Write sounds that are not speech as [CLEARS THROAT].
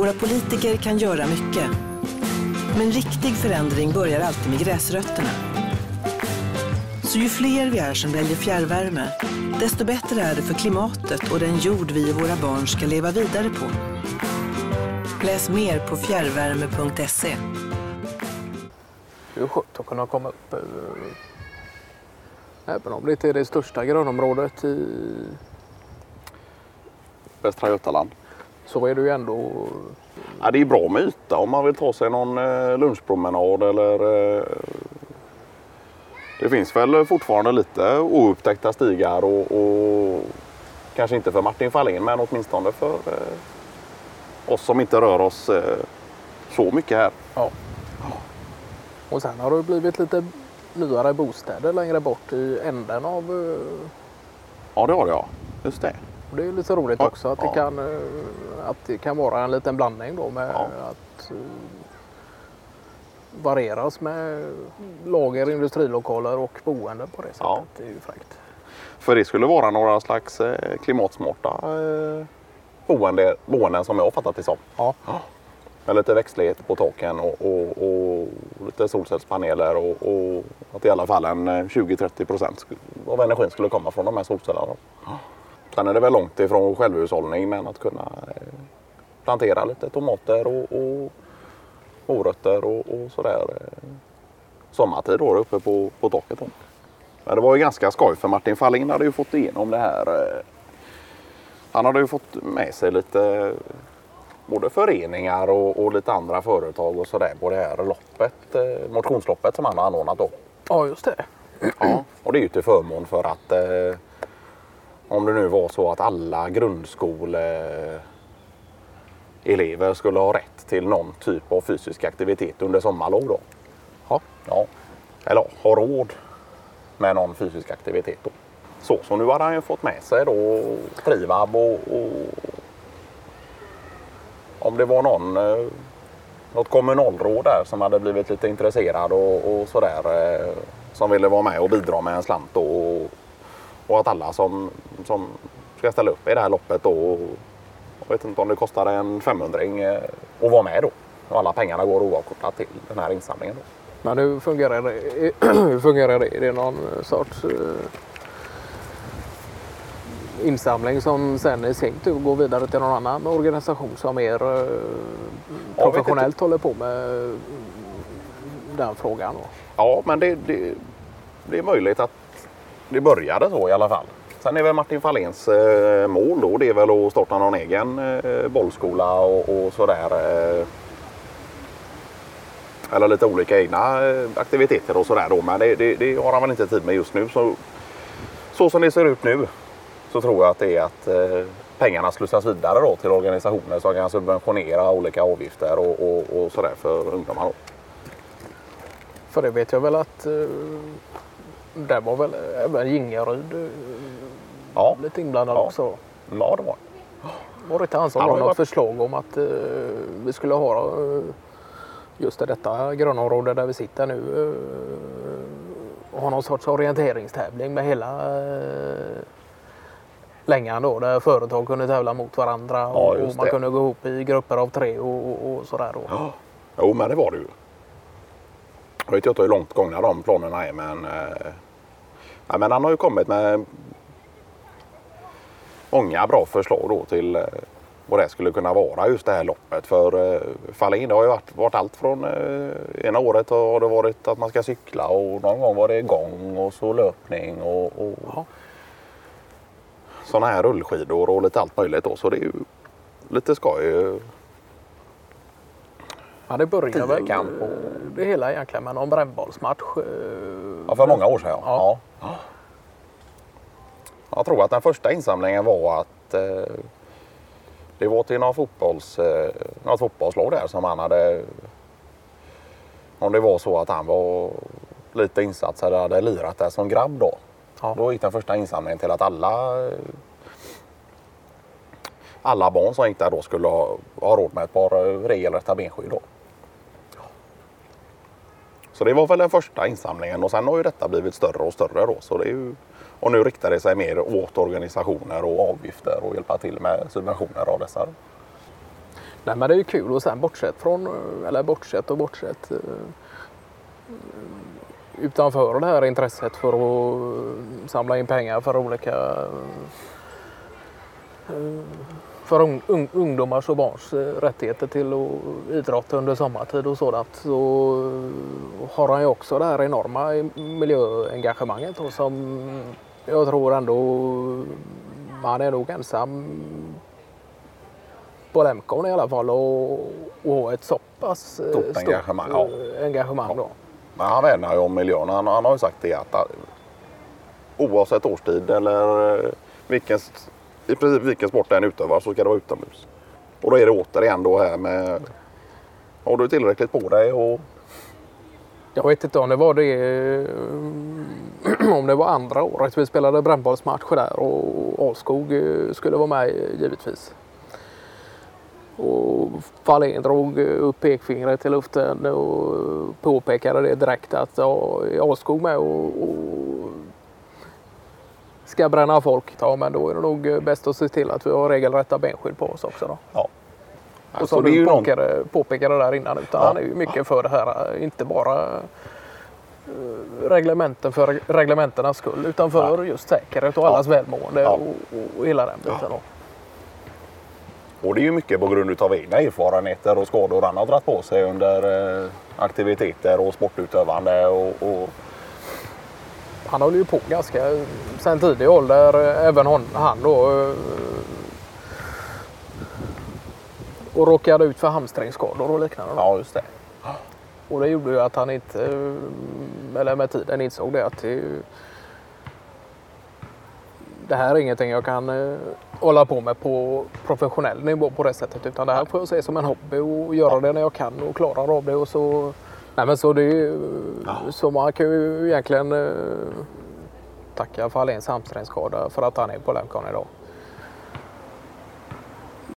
Våra politiker kan göra mycket. Men riktig förändring börjar alltid med gräsrötterna. Så ju fler vi är som väljer fjärrvärme, desto bättre är det för klimatet och den jord vi och våra barn ska leva vidare på. Läs mer på fjärrvärme.se. Det är skönt att kunna komma upp. eh, Även om det inte är det största grönområdet i, Västra Götaland. Så är det ju ändå Ja, det är bra med yta om man vill ta sig någon eh, lunchpromenad eller eh, Det finns väl fortfarande lite oupptäckta stigar och, och kanske inte för Martin Fahlén men åtminstone för eh, oss som inte rör oss så mycket här. Ja. Och sen har det blivit lite nyare bostäder längre bort i änden av... Ja det har det ja. Just det. Och det är lite roligt Ja, också att det, ja. kan, eh, att det kan vara en liten blandning då med Ja. att eh, varieras med lager, industrilokaler och boende på det sättet. Ja. Det är ju fräckt. För det skulle vara några slags eh, klimatsmarta boende, boenden som jag har fattat det som. Ja. Med lite växtlighet på taken och, och, och lite solcellspaneler och, och att i alla fall en eh, 20-30 procent av energin skulle komma från de här solcellerna. Sen är det väl långt ifrån självhushållning men att kunna eh, plantera lite tomater och, och morötter och, och sådär eh, sommartid då uppe på, på taket. Då. Men det var ju ganska skoj för Martin Fahlin hade ju fått igenom det här. eh, Han hade ju fått med sig lite både föreningar och, och lite andra företag och sådär på det här loppet, motionsloppet som han har anordnat då. ja, just det. Ja, och det är ju till förmån för att om det nu var så att alla grundskoleelever skulle ha rätt till någon typ av fysisk aktivitet under sommarlov då. Ja. Ja. Eller ha råd med någon fysisk aktivitet då. Så, så nu hade han ju fått med sig då Trivab och, och om det var någon eh, något kommunalråd där som hade blivit lite intresserad och, och sådär. Eh, som ville vara med och bidra med en slant och, och att alla som, som ska ställa upp i det här loppet då. Jag vet inte om det kostade en 500 eh, att vara med då. Och alla pengarna går oavkortat till den här insamlingen. Då. Men hur fungerar det? [CLEARS THROAT] Hur fungerar det? Är det någon sorts eh, insamling som sen i sin tur går vidare till någon annan organisation som mer eh, professionellt håller på med den frågan? Då? Ja, men det, det, det är möjligt att det började så i alla fall. Sen är väl Martin Fahléns eh, mål då, det är väl att starta någon egen eh, bollskola och, och sådär. Eh, eller lite olika egna eh, aktiviteter och sådär då. Men det, det, det har han väl inte tid med just nu. Så, så som det ser ut nu så tror jag att det är att eh, pengarna slussas vidare då till organisationer som kan subventionera olika avgifter och, och, och sådär för ungdomar. Då. För det vet jag väl att eh, där var väl även Gingeryd eh, Ja, lite inblandad Ja. också. ja det var Var det inte han som ju något varit- förslag om att eh, vi skulle ha eh, just detta grönområde där vi sitter nu eh, ha någon sorts orienteringstävling med hela eh, längan då där företag kunde tävla mot varandra och, Ja, och man det. kunde gå ihop i grupper av tre och, och, och sådär då. Ja. Jo, men det var det ju. Jag vet inte hur långt gångna de planerna är, men, eh, ja, men han har ju kommit med många bra förslag då till eh, vad det skulle kunna vara just det här loppet. För eh, Fahlin det har ju varit, varit allt från eh, ena året har det varit att man ska cykla och någon gång var det gång och så löpning och, och Ja. sådana här rullskidor och lite allt möjligt då. Så det är ju lite skoj. Ja, det började väl och- det hela egentligen med någon brännbollsmatch. eh, Ja, för många år sedan. Ja. Ja. Ja. Jag tror att den första insamlingen var att eh, det var till någon fotbolls, eh, något fotbollslag där som han hade. Om det var så att han var lite insatt eller hade lirat där som grabb då. Ja. Då gick den första insamlingen till att alla alla barn som gick där då skulle ha, ha råd med ett par eh, regelrätta benskydd. Då. Så det var väl den första insamlingen och sen har ju detta blivit större och större då. Så det är ju, och nu riktar det sig mer åt organisationer och avgifter och hjälpa till med subventioner av dessa. Nej men det är ju kul och sen bortsett från, eller bortsett och bortsett. Eh, utanför det här intresset för att samla in pengar för olika eh, för ung, ung, ungdomars och barns eh, rättigheter till att idrotta under sommartid och sådant så har han ju också det här enorma miljöengagemanget då, som jag tror ändå man är nog ensam på Lemcon i alla fall och, och ha ett så pass eh, Stort engagemang, ja. eh, engagemang då. Men han värnar ju om miljön. Han, han har ju sagt det att eh, oavsett årstid eller eh, vilken, i princip vilken sport det än utövar så ska det vara utomhus. Och då är det återigen då här med har du tillräckligt på dig och Jag vet inte om det var det eh, om det var andra året vi spelade brännbollsmatcher där och Alskog eh, skulle vara med givetvis. Och Fahlén drog upp pekfingret i luften och påpekade det direkt att ja, är Alskog med och, och ska bränna folk, ja men då är det nog bäst att se till att vi har regelrätta benskydd på oss också. Då. ja. Och Alltså, som du ju någon- påpekade, påpekade där innan, utan Ja. han är ju mycket för det här, inte bara eh, reglementen för reglementernas skull, utan för just säkerhet och Ja. allas välmående Ja. och, och hela den biten. Och det är ju mycket på grund av egna erfarenheter och skador han har dragit på sig under eh, aktiviteter och sportutövande. Och, och, Han håller ju på ganska sen tidig ålder, eh, även hon, han då. eh, Och råkade ut för hamstringsskador och liknande. då. ja, just det. Och det gjorde ju att han inte, eh, eller med tiden insåg det att det, det här är ingenting jag kan eh, hålla på med på professionell nivå på det sättet. Utan det här får jag se som en hobby och göra det när jag kan och klarar av det. Och så, nej men så, det, är ju- så man kan ju egentligen eh, tacka Fahléns hamstringsskada för att han är på Lemcon idag.